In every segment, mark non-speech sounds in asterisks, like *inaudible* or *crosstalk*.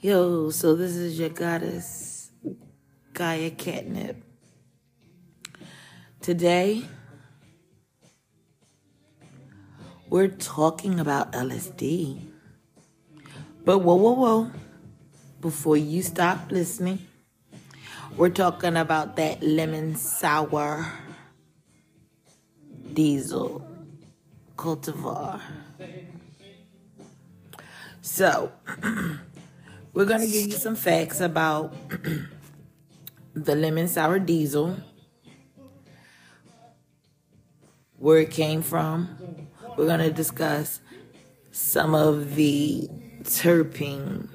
Yo, so this is your goddess, Gaia Catnip. Today, we're talking about LSD. But whoa, whoa, whoa. Before you stop listening, we're talking about that lemon sour diesel cultivar. So, *clears throat* we're going to give you some facts about *clears throat* the lemon sour diesel, where it came from. We're going to discuss some of the terpenes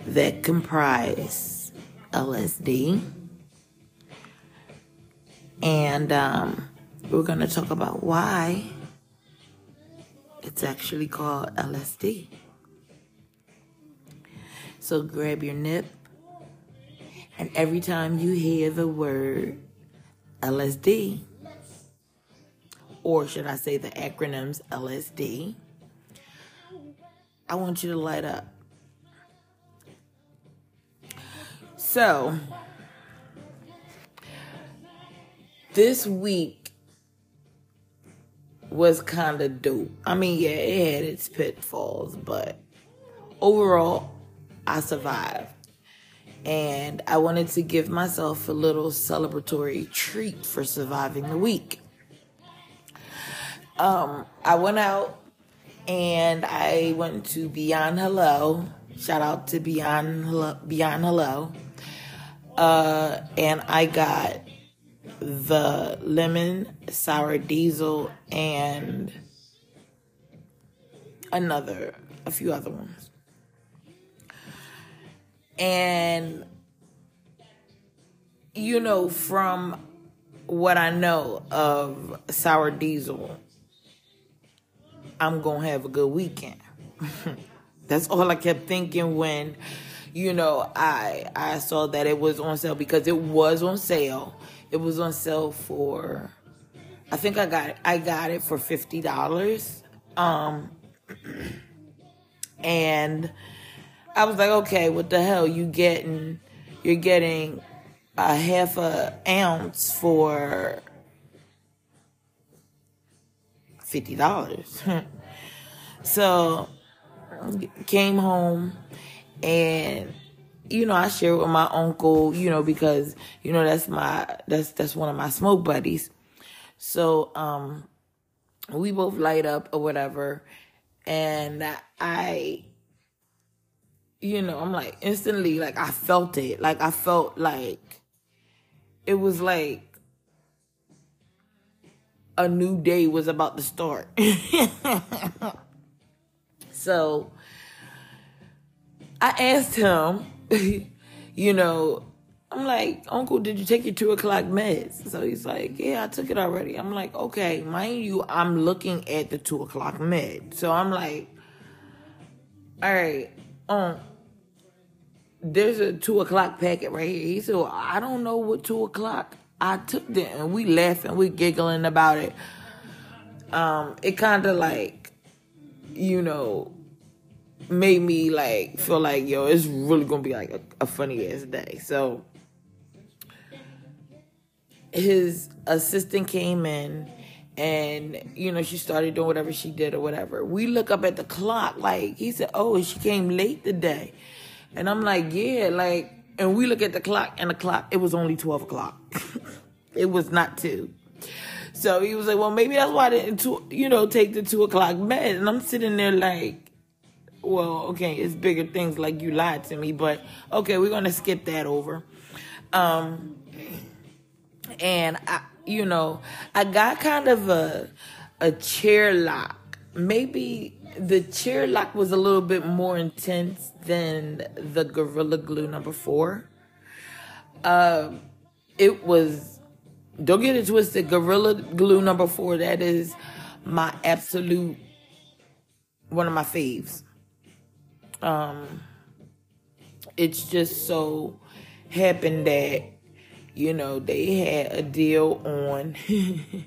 that comprise LSD. And um, we're going to talk about why it's actually called LSD. So grab your nip, and every time you hear the word LSD, or should I say the acronyms LSD, I want you to light up. So, this week was kind of dope. I mean, yeah, it had its pitfalls, but overall, I survived. And I wanted to give myself a little celebratory treat for surviving the week. Um, I went out and I went to Beyond Hello. Shout out to Beyond Hello. Beyond Hello. Uh, and I got the lemon sour diesel and another, a few other ones. And, you know, from what I know of sour diesel, I'm going to have a good weekend. *laughs* That's all I kept thinking when, you know, I I saw that it was on sale because it was on sale. It was on sale for I think I got it, I got it for $50. Um *clears throat* and I was like, okay, what the hell? You getting you're getting a half a ounce for fifty dollars. *laughs* so came home and you know I shared with my uncle, you know, because you know that's my that's that's one of my smoke buddies. So um we both light up or whatever and I you know, I'm like instantly like I felt it. Like I felt like it was like a new day was about to start. *laughs* so I asked him, *laughs* you know, I'm like, Uncle, did you take your two o'clock meds? So he's like, Yeah, I took it already. I'm like, Okay, mind you, I'm looking at the two o'clock med. So I'm like, All right, um, there's a two o'clock packet right here. He said, well, I don't know what two o'clock I took them and we laughing, we giggling about it. Um, it kind of like, you know, made me like feel like yo, it's really gonna be like a, a funny ass day. So his assistant came in and you know she started doing whatever she did or whatever. We look up at the clock like he said, "Oh, she came late today," and I'm like, "Yeah," like, and we look at the clock and the clock it was only twelve o'clock. *laughs* it was not two. So he was like, "Well, maybe that's why I didn't, two, you know, take the two o'clock bed." And I'm sitting there like, "Well, okay, it's bigger things like you lied to me, but okay, we're gonna skip that over." Um, and I, you know, I got kind of a a chair lock. Maybe the chair lock was a little bit more intense than the Gorilla Glue number four. Um, it was. Don't get it twisted. Gorilla Glue number four. That is my absolute one of my faves. Um, it's just so happened that you know, they had a deal on *laughs*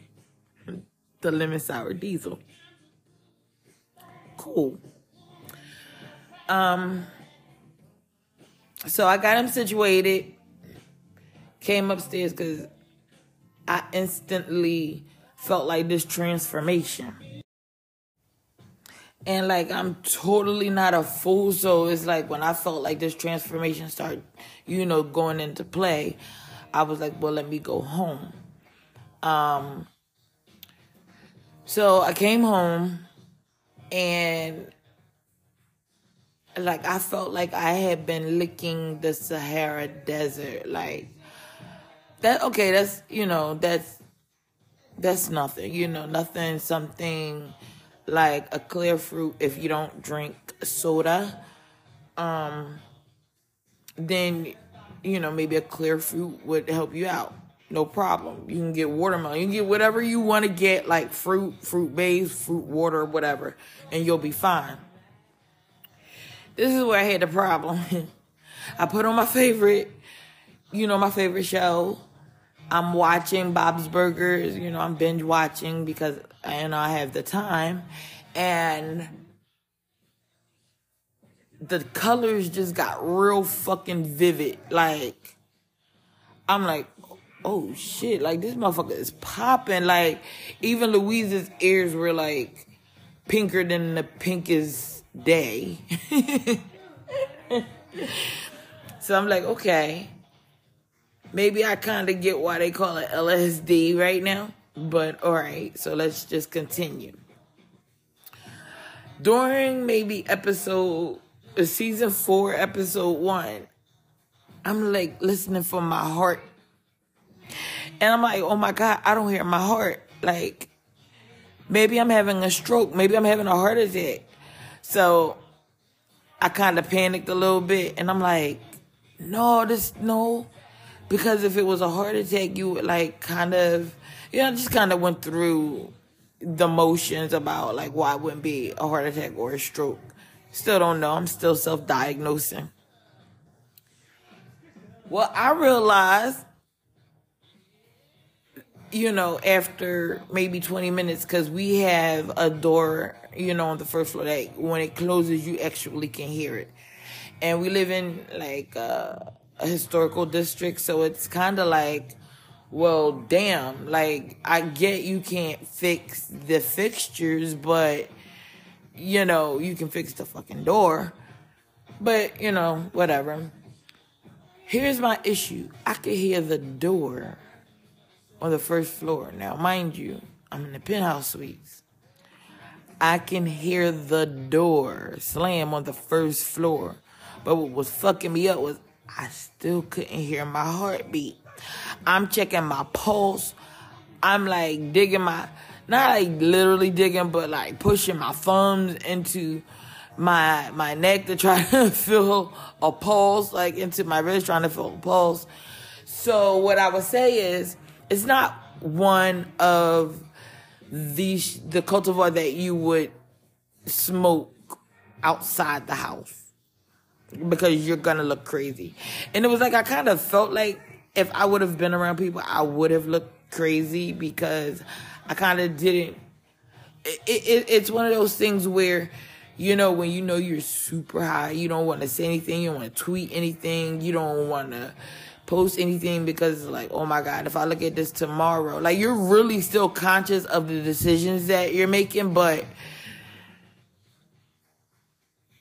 the lemon sour diesel. Cool. Um, so I got him situated, came upstairs because I instantly felt like this transformation. And like I'm totally not a fool, so it's like when I felt like this transformation started, you know, going into play, I was like, well, let me go home. Um, so I came home and like I felt like I had been licking the Sahara Desert. Like that okay, that's you know, that's that's nothing, you know, nothing something like a clear fruit if you don't drink soda. Um then you know, maybe a clear fruit would help you out. No problem. You can get watermelon. You can get whatever you want to get, like fruit, fruit base, fruit water, whatever, and you'll be fine. This is where I had the problem. *laughs* I put on my favorite, you know, my favorite show. I'm watching Bob's Burgers, you know, I'm binge watching because I know I have the time. And the colors just got real fucking vivid. Like, I'm like, oh shit, like this motherfucker is popping. Like, even Louise's ears were like pinker than the pinkest day. *laughs* so I'm like, okay. Maybe I kind of get why they call it LSD right now. But all right, so let's just continue. During maybe episode season four, episode one, I'm like listening for my heart. And I'm like, oh my God, I don't hear my heart. Like, maybe I'm having a stroke. Maybe I'm having a heart attack. So I kind of panicked a little bit. And I'm like, no, this, no. Because if it was a heart attack, you would like kind of, you know, just kind of went through the motions about like why it wouldn't be a heart attack or a stroke. Still don't know. I'm still self diagnosing. Well, I realized, you know, after maybe 20 minutes, because we have a door, you know, on the first floor that when it closes, you actually can hear it. And we live in like uh, a historical district, so it's kind of like, well, damn, like I get you can't fix the fixtures, but you know, you can fix the fucking door. But, you know, whatever. Here's my issue. I could hear the door on the first floor. Now, mind you, I'm in the penthouse suites. I can hear the door slam on the first floor. But what was fucking me up was I still couldn't hear my heartbeat. I'm checking my pulse. I'm like digging my not like literally digging, but like pushing my thumbs into my my neck to try *laughs* to feel a pulse, like into my wrist, trying to feel a pulse. So what I would say is, it's not one of these the cultivar that you would smoke outside the house because you're gonna look crazy. And it was like I kind of felt like if I would have been around people, I would have looked crazy because I kind of didn't. It, it, it's one of those things where, you know, when you know you're super high, you don't want to say anything, you don't want to tweet anything, you don't want to post anything because it's like, oh my God, if I look at this tomorrow, like you're really still conscious of the decisions that you're making, but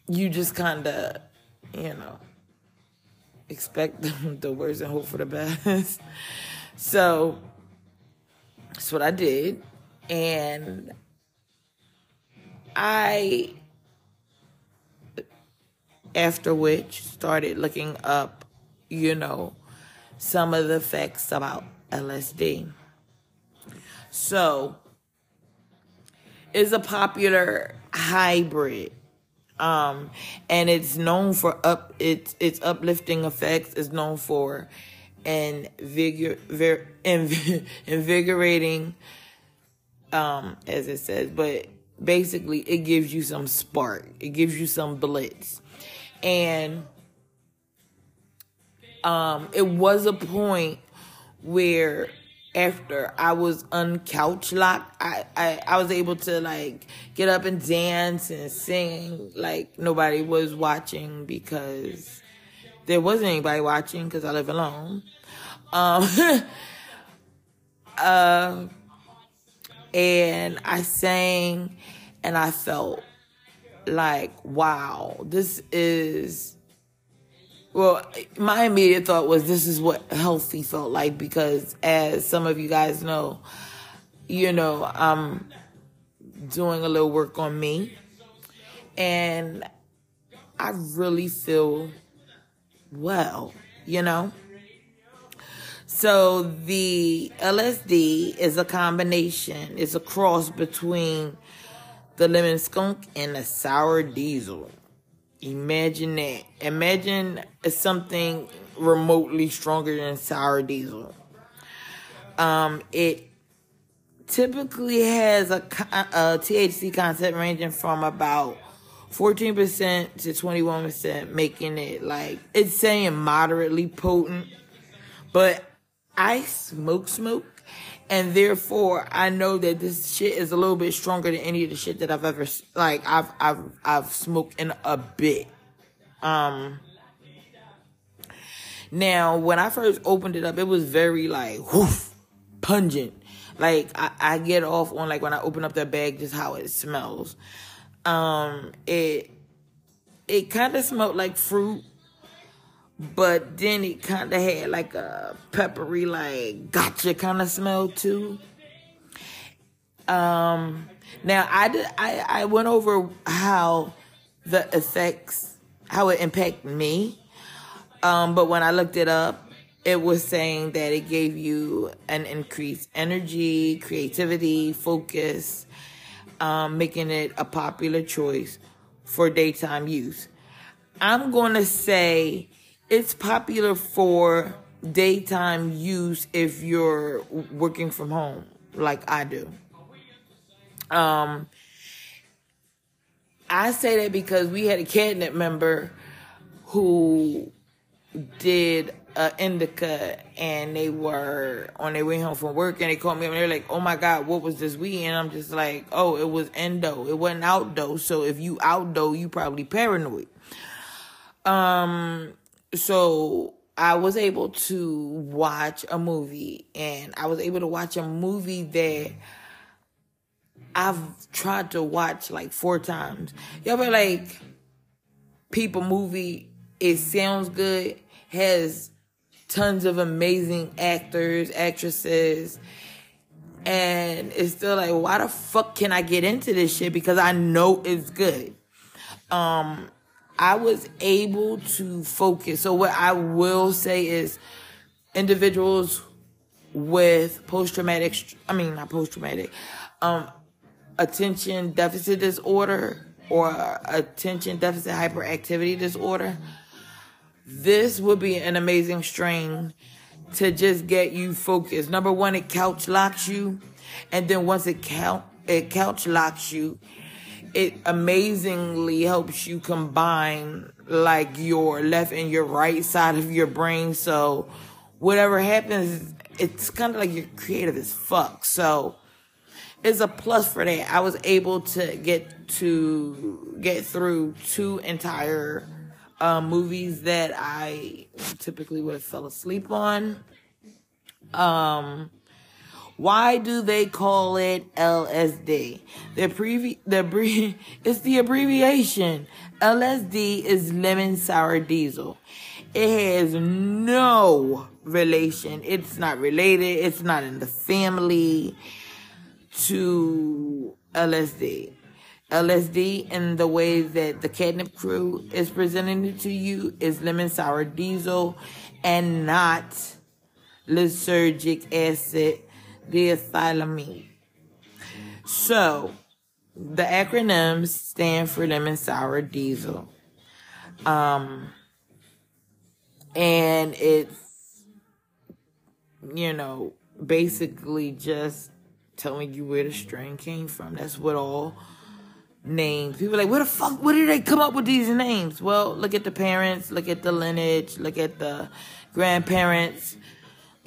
you just kind of, you know, expect *laughs* the worst and hope for the best. *laughs* so that's what I did. And I, after which, started looking up, you know, some of the facts about LSD. So, is a popular hybrid um, and it's known for up its its uplifting effects is known for and vigor, *laughs* invigorating, um, as it says, but basically it gives you some spark. It gives you some blitz. And um, it was a point where after I was uncouch locked, I, I, I was able to like get up and dance and sing like nobody was watching because there wasn't anybody watching because I live alone. Um, *laughs* uh, and I sang and I felt like, wow, this is well, my immediate thought was this is what healthy felt like because, as some of you guys know, you know, I'm doing a little work on me, and I really feel well, you know. So the LSD is a combination, it's a cross between the lemon skunk and the sour diesel. Imagine that. Imagine something remotely stronger than sour diesel. Um, it typically has a, a THC content ranging from about 14% to 21%, making it like it's saying moderately potent. But I smoke smoke and therefore I know that this shit is a little bit stronger than any of the shit that I've ever like I've I've I've smoked in a bit. Um now when I first opened it up it was very like whoof pungent. Like I, I get off on like when I open up that bag just how it smells. Um it it kind of smelled like fruit but then it kind of had like a peppery, like gotcha kind of smell too. Um, now I did, I, I went over how the effects, how it impacted me. Um, but when I looked it up, it was saying that it gave you an increased energy, creativity, focus, um, making it a popular choice for daytime use. I'm to say it's popular for daytime use if you're working from home like I do. Um I say that because we had a cabinet member who did a indica and they were on their way home from work and they called me up and they're like, Oh my God, what was this weed? And I'm just like, Oh, it was endo. It wasn't outdo. So if you outdo, you probably paranoid. Um so I was able to watch a movie and I was able to watch a movie that I've tried to watch like four times. Y'all be like, people movie, it sounds good, has tons of amazing actors, actresses, and it's still like, why the fuck can I get into this shit? Because I know it's good. Um, I was able to focus. So what I will say is individuals with post traumatic I mean not post traumatic um attention deficit disorder or attention deficit hyperactivity disorder this would be an amazing strain to just get you focused. Number one, it couch locks you, and then once it count it couch locks you, it amazingly helps you combine like your left and your right side of your brain. So whatever happens, it's kind of like you're creative as fuck. So it's a plus for that. I was able to get to get through two entire uh, movies that I typically would have fell asleep on. Um, why do they call it LSD? The previ- the bre- *laughs* it's the abbreviation. LSD is lemon sour diesel. It has no relation. It's not related. It's not in the family to LSD. LSD in the way that the Katnip Krew is presenting it to you is lemon sour diesel and not lysergic acid diethylamine. So, the acronyms stand for lemon sour diesel. Um, and it's, you know, basically just telling you where the strain came from. That's what all names. People like, where the fuck, where did they come up with these names? Well, look at the parents, look at the lineage, look at the grandparents,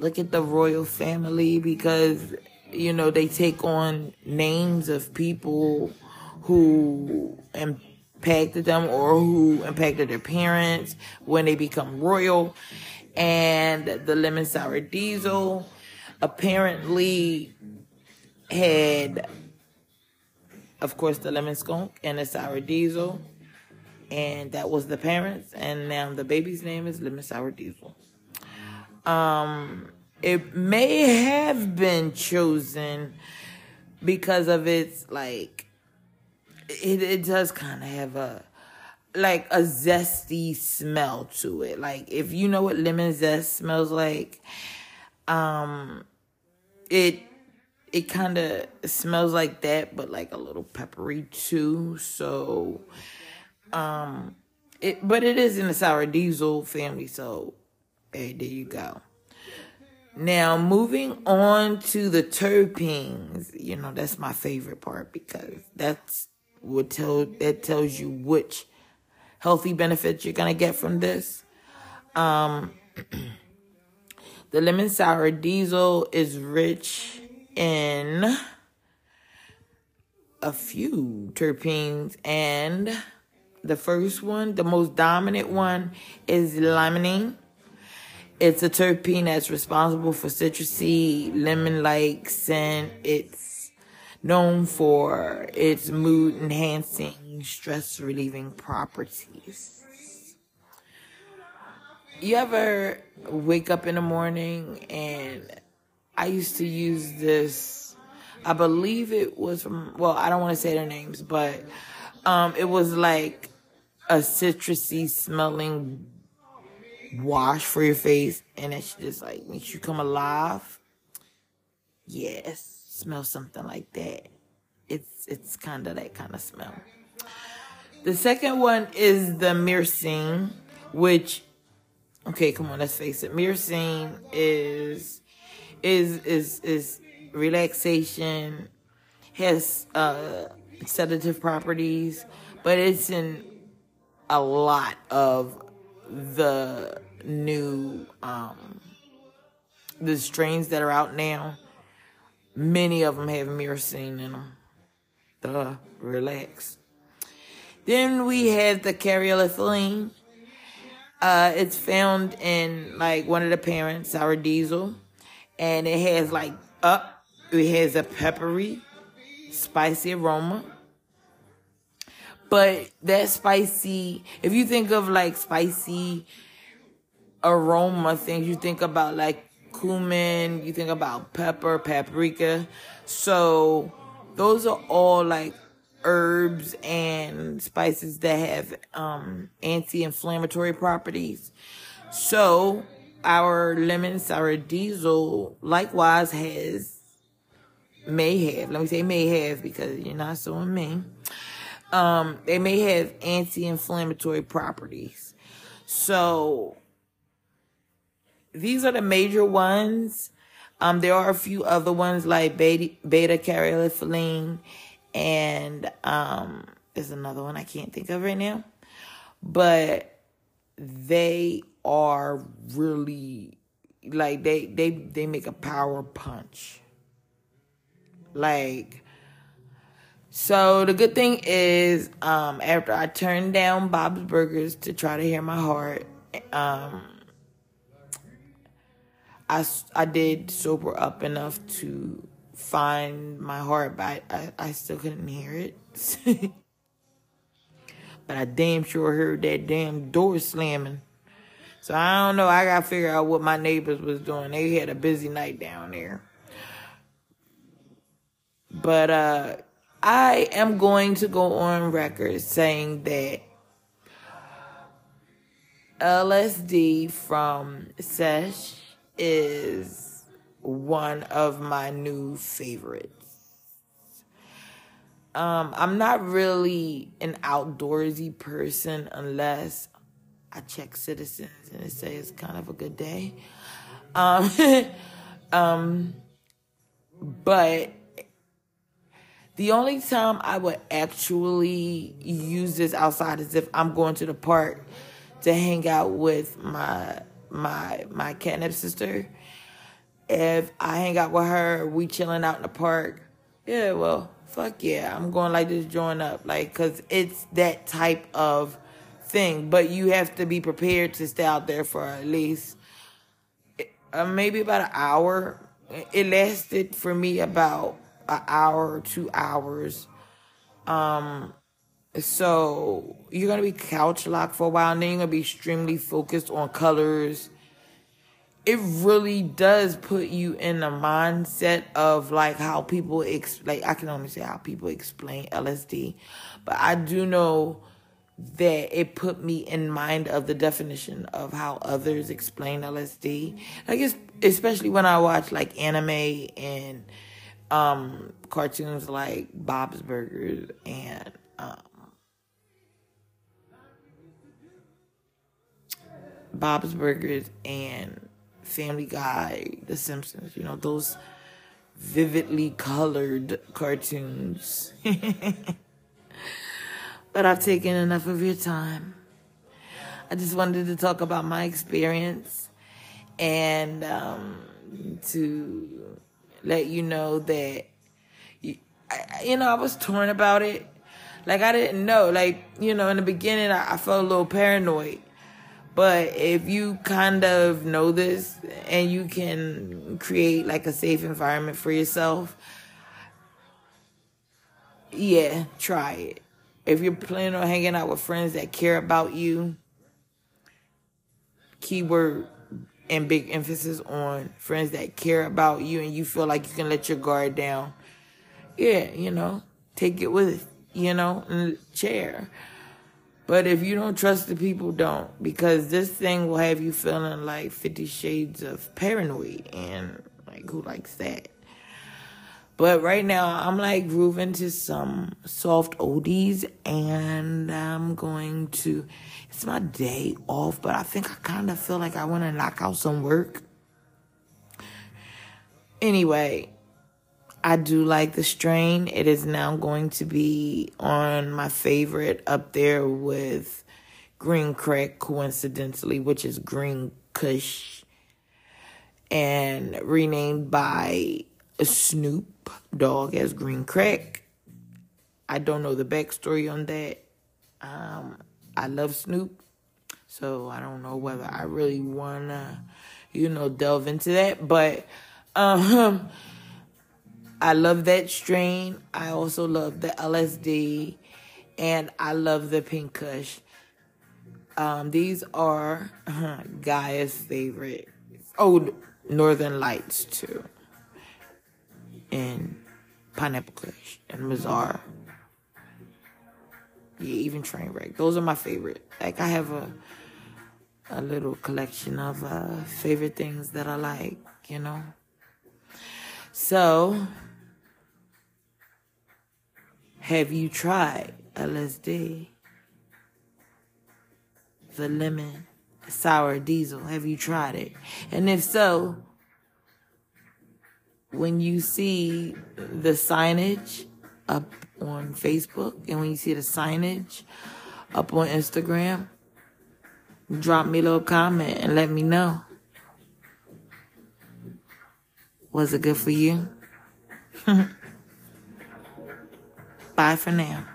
look at the royal family because you know they take on names of people who impacted them or who impacted their parents when they become royal. And the lemon sour diesel apparently had of course the lemon skunk and the sour diesel and that was the parents. And now the baby's name is lemon sour diesel um it may have been chosen because of its like it, it does kind of have a like a zesty smell to it. Like if you know what lemon zest smells like um it it kind of smells like that but like a little peppery too. So um it but it is in the sour diesel family so hey there you go now, moving on to the terpenes, you know, that's my favorite part because that's what tell that tells you which healthy benefits you're gonna get from this. Um, *clears throat* the lemon sour diesel is rich in a few terpenes, and the first one, the most dominant one, is limonene. It's a terpene that's responsible for citrusy, lemon-like scent. It's known for its mood-enhancing, stress-relieving properties. You ever wake up in the morning and I used to use this. I believe it was from. Well, I don't want to say their names, but um, it was like a citrusy smelling wash for your face and it just like makes you come alive. Yes, smell something like that. It's it's kind of that kind of smell. The second one is the myrcene, which okay, come on, let's face it. Myrcene is is is is relaxation, has uh sedative properties, but it's in a lot of the new um the strains that are out now many of them have myrcene in them the relax. Then we have the caryophyllene uh it's found in like one of the parents sour diesel and it has like up it has a peppery spicy aroma. But that spicy, if you think of like spicy aroma things, you think about like cumin, you think about pepper, paprika. So those are all like herbs and spices that have um, anti-inflammatory properties. So our lemon sour diesel likewise has may have let me say may have because you're not suing me um, they may have anti-inflammatory properties. So these are the major ones. Um, there are a few other ones like beta, beta caryophyllene and um, there's another one I can't think of right now. But they are really like they they they make a power punch. Like so the good thing is, um, after I turned down Bob's Burgers to try to hear my heart, um, I, I did sober up enough to find my heart, but I, I, still couldn't hear it. *laughs* but I damn sure heard that damn door slamming. So I don't know. I gotta figure out what my neighbors was doing. They had a busy night down there. But uh I am going to go on record saying that LSD from Sesh is one of my new favorites. Um, I'm not really an outdoorsy person unless I check Citizens and it says it's kind of a good day. Um, *laughs* um, but the only time I would actually use this outside is if I'm going to the park to hang out with my my my catnip sister. if I hang out with her, we chilling out in the park. Yeah, well, fuck yeah, I'm going like this, join up, like, cause it's that type of thing. But you have to be prepared to stay out there for at least uh, maybe about an hour. It lasted for me about an hour or two hours. Um, so you're gonna be couch locked for a while, and then you're gonna be extremely focused on colors. It really does put you in the mindset of like how people ex like I can only say how people explain LSD, but I do know that it put me in mind of the definition of how others explain LSD. I guess especially when I watch like anime and um cartoons like Bob's Burgers and um Bob's Burgers and Family Guy, The Simpsons, you know, those vividly colored cartoons. *laughs* but I've taken enough of your time. I just wanted to talk about my experience and um, to let you know that, you, I, you know, I was torn about it. Like, I didn't know. Like, you know, in the beginning, I, I felt a little paranoid but if you kind of know this and you can create like a safe environment for yourself, yeah, try it. If you're planning on hanging out with friends that care about you, keyword and big emphasis on friends that care about you and you feel like you can let your guard down. Yeah, you know, take it with, you know, the chair. But if you don't trust the people, don't. Because this thing will have you feeling like 50 shades of paranoid. And, like, who likes that? But right now, I'm like grooving to some soft oldies. And I'm going to. It's my day off, but I think I kind of feel like I want to knock out some work. Anyway, I do like the strain. It is now going to be on my favorite up there with Green Crack, coincidentally, which is Green Kush, and renamed by Snoop Dogg as Green Crack. I don't know the backstory on that. Um, I love Snoop, so I don't know whether I really wanna, you know, delve into that, but um I love that strain. I also love the LSD and I love the Pink Kush. Um, these are uh, Gaia's favorite. Oh, Northern Lights too. And Pineapple Kush and Mazar. Yeah, even Trainwreck. Those are my favorite. Like I have a a little collection of uh, favorite things that I like, you know. So have you tried LSD? The lemon sour diesel. Have you tried it? And if so, when you see the signage up on Facebook and when you see the signage up on Instagram, drop me a little comment and let me know. Was it good for you? *laughs* Bye for now.